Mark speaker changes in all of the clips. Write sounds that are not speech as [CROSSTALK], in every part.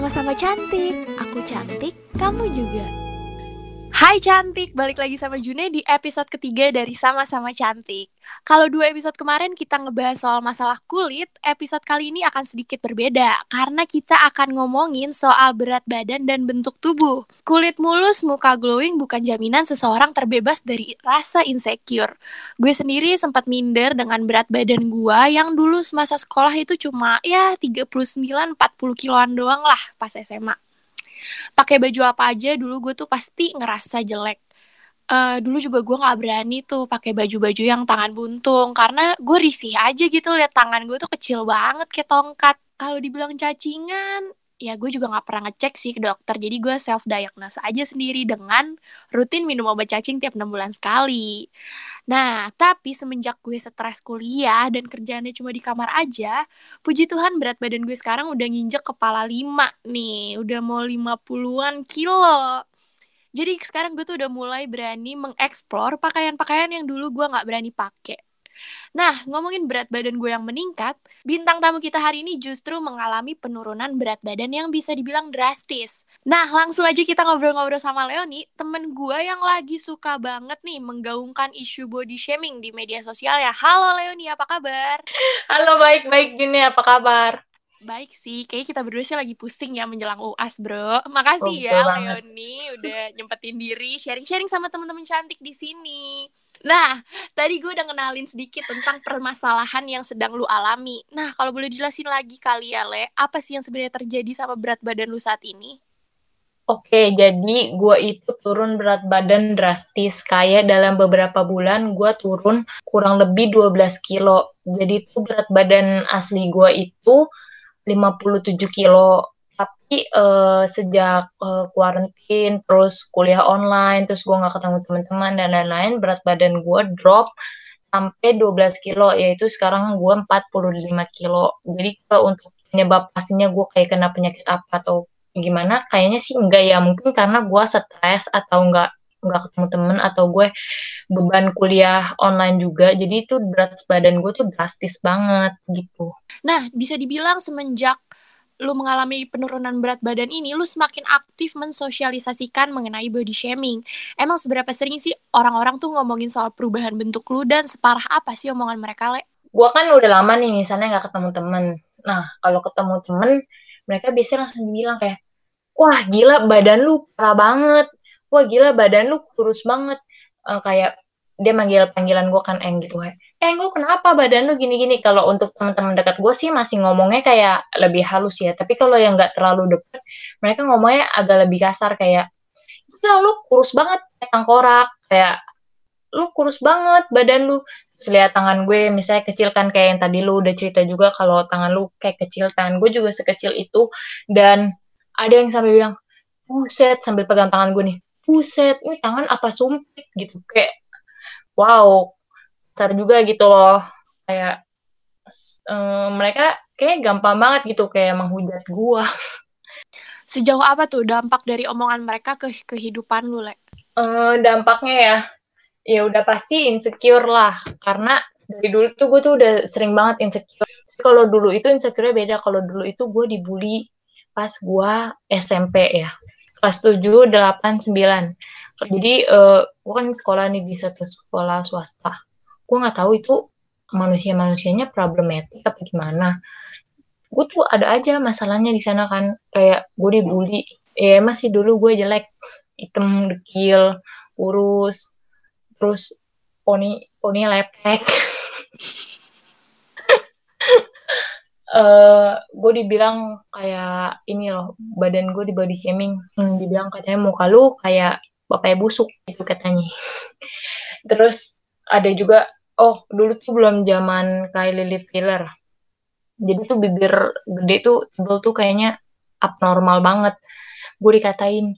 Speaker 1: Sama-sama cantik, aku cantik, kamu juga. Hai cantik, balik lagi sama June di episode ketiga dari Sama-sama Cantik. Kalau dua episode kemarin kita ngebahas soal masalah kulit, episode kali ini akan sedikit berbeda karena kita akan ngomongin soal berat badan dan bentuk tubuh. Kulit mulus, muka glowing bukan jaminan seseorang terbebas dari rasa insecure. Gue sendiri sempat minder dengan berat badan gue yang dulu semasa sekolah itu cuma ya 39-40 kiloan doang lah pas SMA pakai baju apa aja dulu gue tuh pasti ngerasa jelek. Uh, dulu juga gue nggak berani tuh pakai baju-baju yang tangan buntung karena gue risih aja gitu lihat tangan gue tuh kecil banget kayak tongkat. Kalau dibilang cacingan ya gue juga nggak pernah ngecek sih ke dokter. Jadi gue self diagnose aja sendiri dengan rutin minum obat cacing tiap enam bulan sekali nah tapi semenjak gue stres kuliah dan kerjaannya cuma di kamar aja puji Tuhan berat badan gue sekarang udah nginjek kepala lima nih udah mau lima puluhan kilo. Jadi sekarang gue tuh udah mulai berani mengeksplor pakaian-pakaian yang dulu gue nggak berani pakai Nah, ngomongin berat badan gue yang meningkat, bintang tamu kita hari ini justru mengalami penurunan berat badan yang bisa dibilang drastis. Nah, langsung aja kita ngobrol-ngobrol sama Leoni, temen gue yang lagi suka banget nih menggaungkan isu body shaming di media sosialnya. Halo Leoni, apa kabar?
Speaker 2: Halo, baik-baik Juni, apa kabar?
Speaker 1: Baik sih, kayaknya kita berdua sih lagi pusing ya menjelang UAS, bro. Makasih oh, ya Leoni udah nyempetin diri sharing-sharing sama teman-teman cantik di sini. Nah, tadi gue udah kenalin sedikit tentang permasalahan yang sedang lu alami. Nah, kalau boleh jelasin lagi kali ya, Le, apa sih yang sebenarnya terjadi sama berat badan lu saat ini?
Speaker 2: Oke, jadi gue itu turun berat badan drastis. Kayak dalam beberapa bulan gue turun kurang lebih 12 kilo. Jadi itu berat badan asli gue itu 57 kilo uh, sejak uh, quarantine terus kuliah online terus gue nggak ketemu teman-teman dan lain-lain berat badan gue drop sampai 12 kilo yaitu sekarang gue 45 kilo. Jadi kalau untuk penyebab pastinya gue kayak kena penyakit apa atau gimana kayaknya sih enggak ya. Mungkin karena gue stres atau enggak nggak ketemu temen atau gue beban kuliah online juga. Jadi itu berat badan gue tuh drastis banget gitu.
Speaker 1: Nah bisa dibilang semenjak lu mengalami penurunan berat badan ini, lu semakin aktif mensosialisasikan mengenai body shaming. Emang seberapa sering sih orang-orang tuh ngomongin soal perubahan bentuk lu dan separah apa sih omongan mereka, Le?
Speaker 2: Gua kan udah lama nih misalnya nggak ketemu temen. Nah, kalau ketemu temen, mereka biasanya langsung bilang kayak, wah gila badan lu parah banget. Wah gila badan lu kurus banget. Uh, kayak dia manggil panggilan gue kan Eng gitu kayak Eng lu kenapa badan lu gini-gini? Kalau untuk teman-teman dekat gue sih masih ngomongnya kayak lebih halus ya. Tapi kalau yang nggak terlalu deket mereka ngomongnya agak lebih kasar kayak ya lu kurus banget kayak tangkorak kayak lu kurus banget badan lu. Terus lihat tangan gue misalnya kecil kan kayak yang tadi lu udah cerita juga kalau tangan lu kayak kecil. Tangan gue juga sekecil itu. Dan ada yang sampai bilang buset sambil pegang tangan gue nih buset ini tangan apa sumpit? Gitu. Kayak wow besar juga gitu loh. Kayak um, mereka kayak gampang banget gitu kayak menghujat gua. [LAUGHS]
Speaker 1: Sejauh apa tuh dampak dari omongan mereka ke kehidupan lu le
Speaker 2: uh, dampaknya ya ya udah pasti insecure lah. Karena dari dulu tuh gue tuh udah sering banget insecure. Kalau dulu itu insecure beda. Kalau dulu itu gue dibully pas gue SMP ya. Kelas 7, 8, 9 jadi uh, gue kan sekolah nih di satu sekolah swasta gue nggak tahu itu manusia manusianya problematik apa gimana. Gue tuh ada aja masalahnya di sana kan kayak gue dibully. Ya masih dulu gue jelek hitam dekil kurus terus poni poni lepek. [LAUGHS] Uh, gue dibilang kayak ini loh badan gue di body shaming. Hmm, dibilang katanya muka lu kayak bapaknya busuk itu katanya. [LAUGHS] Terus ada juga oh dulu tuh belum zaman Kylie lip filler jadi tuh bibir gede tuh tebel tuh kayaknya abnormal banget. Gue dikatain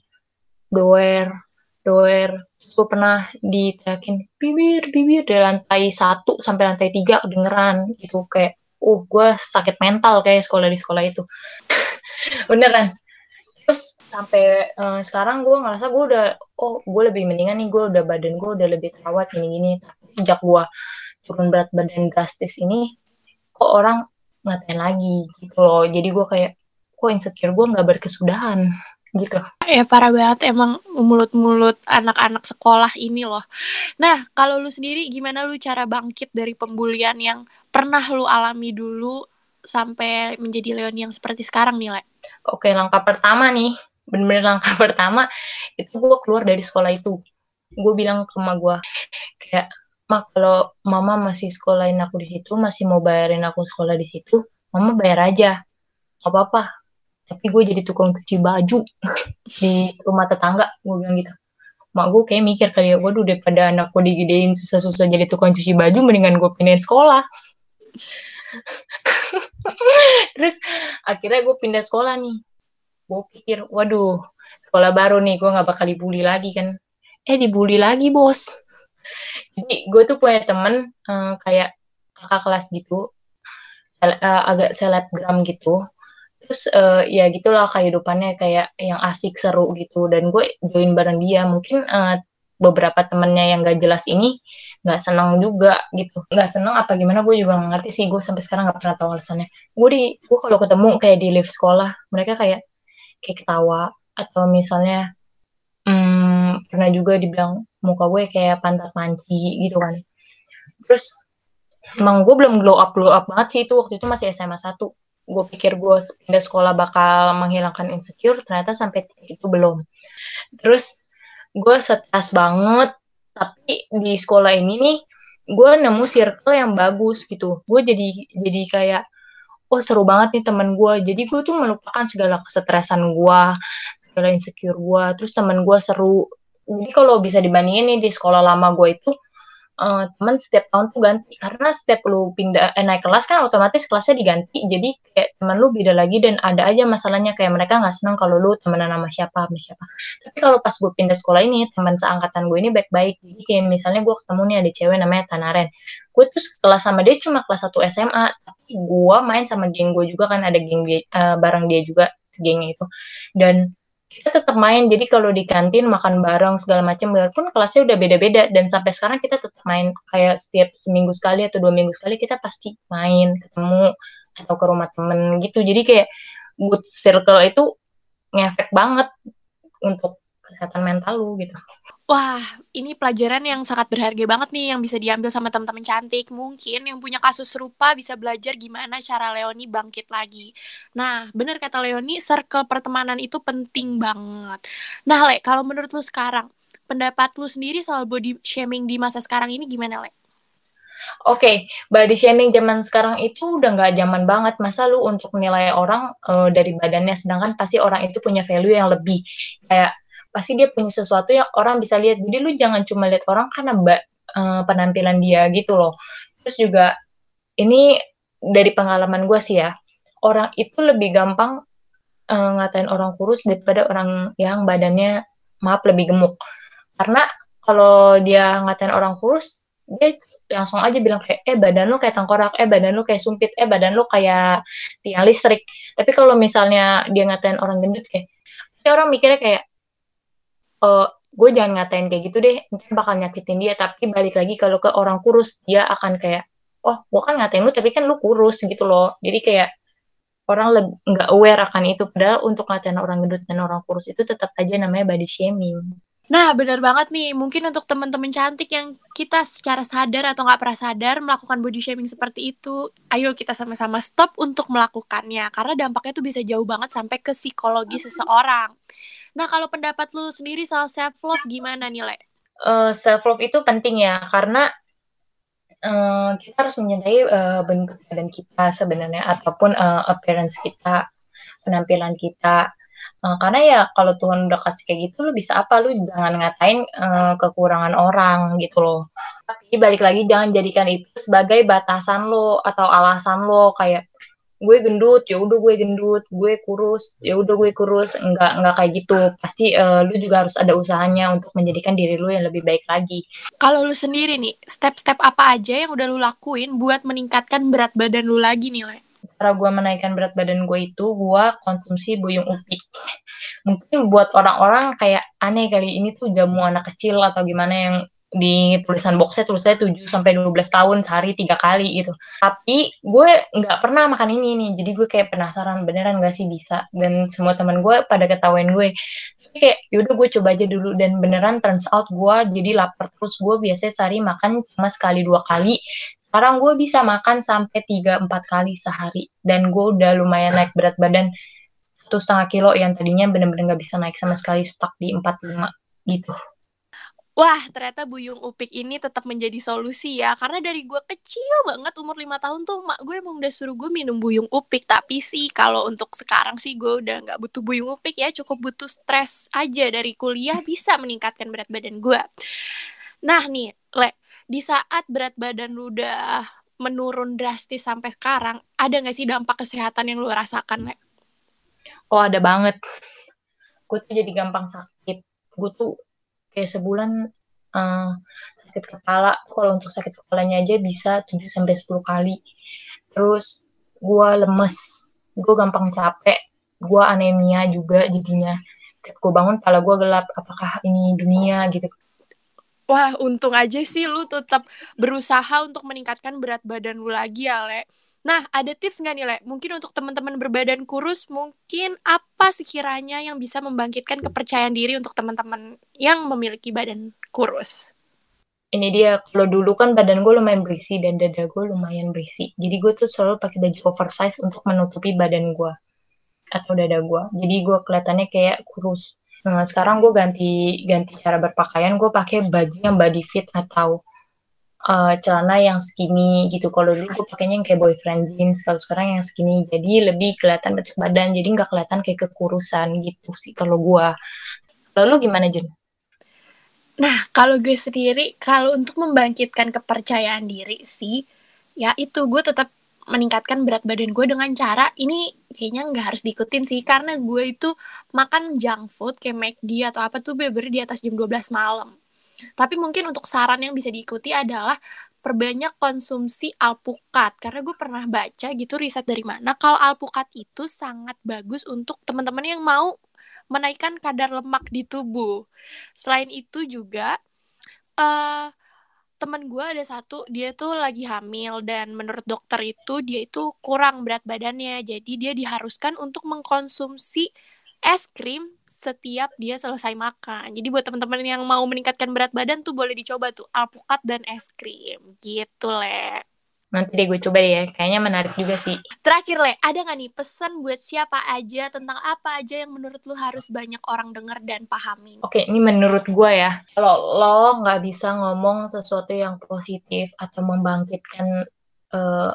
Speaker 2: doer doer. Gue pernah diterakin bibir bibir. Dari lantai satu sampai lantai tiga kedengeran gitu. Kayak uh gue sakit mental kayak sekolah di sekolah itu. [LAUGHS] Beneran. Terus sampai uh, sekarang gue ngerasa gue udah oh gue lebih mendingan nih gue udah badan gue udah lebih terawat gini gini sejak gue turun berat badan drastis ini kok orang ngatain lagi gitu loh jadi gue kayak kok insecure gue nggak berkesudahan gitu.
Speaker 1: Ya parah banget emang mulut-mulut anak-anak sekolah ini loh. Nah, kalau lu sendiri gimana lu cara bangkit dari pembulian yang pernah lu alami dulu sampai menjadi Leon yang seperti sekarang nih, Le?
Speaker 2: Oke, langkah pertama nih, bener-bener langkah [LAUGHS] pertama itu gue keluar dari sekolah itu. Gue bilang ke mama gue kayak, "Mak, kalau mama masih sekolahin aku di situ, masih mau bayarin aku sekolah di situ, mama bayar aja. Gak apa-apa, tapi gue jadi tukang cuci baju [LAUGHS] di rumah tetangga gue bilang gitu. Mak gue kayak mikir kali ya waduh daripada anak gue digedein susah-susah jadi tukang cuci baju mendingan gue pindahin sekolah. [LAUGHS] Terus akhirnya gue pindah sekolah nih. Gue pikir waduh sekolah baru nih gue nggak bakal dibully lagi kan. Eh dibully lagi bos jadi gue tuh punya temen um, kayak kakak kelas gitu. Uh, agak selebgram gitu. Terus uh, ya gitulah kehidupannya kayak yang asik seru gitu. Dan gue join bareng dia. Mungkin uh, beberapa temennya yang gak jelas ini nggak senang juga gitu. Nggak senang apa gimana gue juga gak ngerti sih. Gue sampai sekarang nggak pernah tahu alasannya. Gue di gue kalau ketemu kayak di lift sekolah mereka kayak kayak ketawa. Atau misalnya hmm, pernah juga dibilang muka gue kayak pantat manci gitu kan. Terus emang gue belum glow up glow up banget sih itu waktu itu masih SMA 1 gue pikir gue pindah sekolah bakal menghilangkan insecure ternyata sampai itu belum. Terus gue stres banget tapi di sekolah ini nih gue nemu circle yang bagus gitu. Gue jadi jadi kayak oh seru banget nih teman gue. Jadi gue tuh melupakan segala kesetresan gue segala insecure gue. Terus teman gue seru jadi kalau bisa dibandingin nih di sekolah lama gue itu uh, teman setiap tahun tuh ganti. Karena setiap lu pindah eh, naik kelas kan otomatis kelasnya diganti. Jadi kayak teman lu beda lagi dan ada aja masalahnya. Kayak mereka nggak senang kalau lu temenan sama siapa sama siapa. Tapi kalau pas gue pindah sekolah ini teman seangkatan gue ini baik-baik. Jadi kayak misalnya gue ketemu nih ada cewek namanya Tanaren gue tuh kelas sama dia cuma kelas 1 SMA tapi gue main sama geng gue juga kan ada geng dia, uh, bareng dia juga gengnya itu. Dan kita tetap main jadi kalau di kantin makan bareng segala macam walaupun kelasnya udah beda-beda dan sampai sekarang kita tetap main. Kayak setiap minggu sekali atau dua minggu sekali kita pasti main ketemu atau ke rumah temen gitu. Jadi kayak good circle itu ngefek banget untuk kesehatan mental lu gitu
Speaker 1: Wah, ini pelajaran yang sangat berharga banget nih yang bisa diambil sama teman-teman cantik. Mungkin yang punya kasus serupa bisa belajar gimana cara Leoni bangkit lagi. Nah, bener kata Leoni, circle pertemanan itu penting banget. Nah, Le, kalau menurut lu sekarang, pendapat lu sendiri soal body shaming di masa sekarang ini gimana, Le?
Speaker 2: Oke, okay, body shaming zaman sekarang itu udah nggak zaman banget. Masa lu untuk menilai orang uh, dari badannya, sedangkan pasti orang itu punya value yang lebih. Kayak pasti dia punya sesuatu yang orang bisa lihat. Jadi lu jangan cuma lihat orang karena mbak uh, penampilan dia gitu loh. Terus juga ini dari pengalaman gue sih ya orang itu lebih gampang uh, ngatain orang kurus daripada orang yang badannya maaf lebih gemuk. Karena kalau dia ngatain orang kurus dia langsung aja bilang kayak eh badan lu kayak tengkorak eh badan lu kayak sumpit eh badan lu kayak tiang listrik. Tapi kalau misalnya dia ngatain orang gendut kayak orang mikirnya kayak uh, gue jangan ngatain kayak gitu deh bakal nyakitin dia tapi balik lagi kalau ke orang kurus dia akan kayak oh gue kan ngatain lu tapi kan lu kurus gitu loh jadi kayak orang nggak aware akan itu padahal untuk ngatain orang gendut dan orang kurus itu tetap aja namanya body shaming
Speaker 1: Nah, benar banget nih. Mungkin untuk teman-teman cantik yang kita secara sadar atau nggak pernah sadar melakukan body shaming seperti itu, ayo kita sama-sama stop untuk melakukannya. Karena dampaknya tuh bisa jauh banget sampai ke psikologi seseorang. Nah, kalau pendapat lu sendiri soal self love gimana nih, Le?
Speaker 2: Uh, eh, self love itu penting ya karena uh, kita harus mencintai uh, bentuk badan kita sebenarnya ataupun uh, appearance kita, penampilan kita. Uh, karena ya kalau Tuhan udah kasih kayak gitu, lu bisa apa? Lu jangan ngatain uh, kekurangan orang gitu loh. Tapi balik lagi jangan jadikan itu sebagai batasan lo atau alasan lo kayak gue gendut ya udah gue gendut gue kurus ya udah gue kurus. Enggak enggak kayak gitu. Pasti uh, lu juga harus ada usahanya untuk menjadikan diri lu yang lebih baik lagi.
Speaker 1: Kalau lu sendiri nih step-step apa aja yang udah lu lakuin buat meningkatkan berat badan lu lagi nih le?
Speaker 2: Cara gue menaikkan berat badan gue itu gue konsumsi buyung upi mungkin buat orang-orang kayak aneh kali ini tuh jamu anak kecil atau gimana yang di tulisan boxnya tulisnya 7 sampai 12 tahun sehari tiga kali gitu. Tapi gue nggak pernah makan ini nih. Jadi gue kayak penasaran beneran gak sih bisa. Dan semua teman gue pada ketahuan gue. Tapi kayak yaudah gue coba aja dulu dan beneran turns out gue jadi lapar terus. Gue biasanya sehari makan cuma sekali dua kali. Sekarang gue bisa makan sampai 3-4 kali sehari. Dan gue udah lumayan naik berat badan satu setengah kilo yang tadinya bener-bener gak bisa naik sama sekali stuck di 45 gitu.
Speaker 1: Wah, ternyata Buyung Upik ini tetap menjadi solusi ya. Karena dari gue kecil banget, umur 5 tahun tuh, mak gue emang udah suruh gue minum Buyung Upik. Tapi sih, kalau untuk sekarang sih gue udah nggak butuh Buyung Upik ya. Cukup butuh stres aja dari kuliah bisa meningkatkan berat badan gue. Nah nih, Le, di saat berat badan lu udah menurun drastis sampai sekarang, ada nggak sih dampak kesehatan yang lu rasakan, Le?
Speaker 2: Oh, ada banget. Gue tuh jadi gampang sakit. Gue tuh kayak sebulan uh, sakit kepala. Kalau untuk sakit kepalanya aja bisa 7 sampai 10 kali. Terus gue lemes. Gue gampang capek. Gue anemia juga jadinya. Gue bangun kepala gue gelap. Apakah ini dunia gitu?
Speaker 1: Wah, untung aja sih lu tetap berusaha untuk meningkatkan berat badan lu lagi ya, Le. Nah, ada tips nggak nih, Le? Mungkin untuk teman-teman berbadan kurus, mungkin apa sekiranya yang bisa membangkitkan kepercayaan diri untuk teman-teman yang memiliki badan kurus?
Speaker 2: Ini dia, kalau dulu kan badan gue lumayan berisi dan dada gue lumayan berisi. Jadi gue tuh selalu pakai baju oversize untuk menutupi badan gue atau dada gue. Jadi gue kelihatannya kayak kurus. Nah, sekarang gue ganti ganti cara berpakaian, gue pakai baju yang body fit atau uh, celana yang skinny gitu. Kalau dulu gue pakainya yang kayak boyfriend jeans, kalau sekarang yang skinny. Jadi lebih kelihatan bentuk badan, jadi nggak kelihatan kayak kekurusan gitu sih kalau gue. Lalu gimana Jun?
Speaker 1: Nah, kalau gue sendiri, kalau untuk membangkitkan kepercayaan diri sih, ya itu gue tetap meningkatkan berat badan gue dengan cara ini kayaknya nggak harus diikutin sih karena gue itu makan junk food kayak McD atau apa tuh beber di atas jam 12 malam tapi mungkin untuk saran yang bisa diikuti adalah perbanyak konsumsi alpukat karena gue pernah baca gitu riset dari mana kalau alpukat itu sangat bagus untuk teman-teman yang mau menaikkan kadar lemak di tubuh. Selain itu juga uh, teman gue ada satu dia tuh lagi hamil dan menurut dokter itu dia itu kurang berat badannya jadi dia diharuskan untuk mengkonsumsi es krim setiap dia selesai makan. Jadi buat teman-teman yang mau meningkatkan berat badan tuh boleh dicoba tuh alpukat dan es krim. Gitu, Le.
Speaker 2: Nanti deh gue coba deh ya, kayaknya menarik juga sih.
Speaker 1: Terakhir, Le, ada gak nih pesan buat siapa aja tentang apa aja yang menurut lu harus banyak orang denger dan pahami?
Speaker 2: Oke, ini menurut gue ya. Kalau lo nggak bisa ngomong sesuatu yang positif atau membangkitkan uh,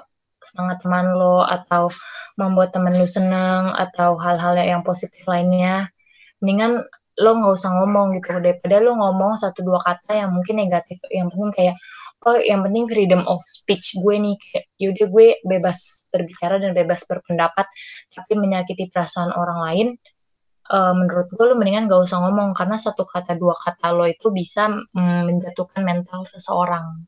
Speaker 2: semangat teman lo atau membuat teman lo senang atau hal-hal yang positif lainnya mendingan lo nggak usah ngomong gitu. Daripada lo ngomong satu dua kata yang mungkin negatif yang penting kayak oh yang penting freedom of speech gue nih kayak yaudah gue bebas berbicara dan bebas berpendapat tapi menyakiti perasaan orang lain uh, menurut gue lo mendingan gak usah ngomong karena satu kata dua kata lo itu bisa mm, menjatuhkan mental seseorang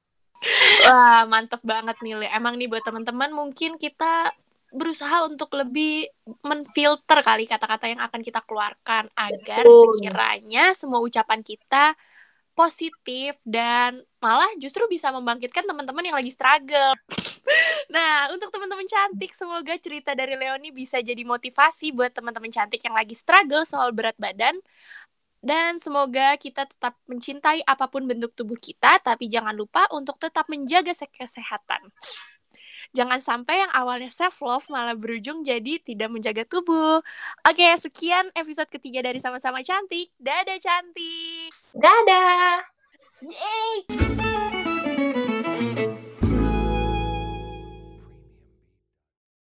Speaker 1: Wah, mantep banget nih, Le. Emang nih buat teman-teman mungkin kita berusaha untuk lebih menfilter kali kata-kata yang akan kita keluarkan agar sekiranya semua ucapan kita positif dan malah justru bisa membangkitkan teman-teman yang lagi struggle. [LAUGHS] nah, untuk teman-teman cantik, semoga cerita dari Leoni bisa jadi motivasi buat teman-teman cantik yang lagi struggle soal berat badan dan semoga kita tetap mencintai apa pun bentuk tubuh kita, tapi jangan lupa untuk tetap menjaga kesehatan. Jangan sampai yang awalnya self love malah berujung jadi tidak menjaga tubuh. Oke, sekian episode ketiga dari sama-sama cantik. Dadah cantik.
Speaker 2: Dadah.
Speaker 1: Yeay.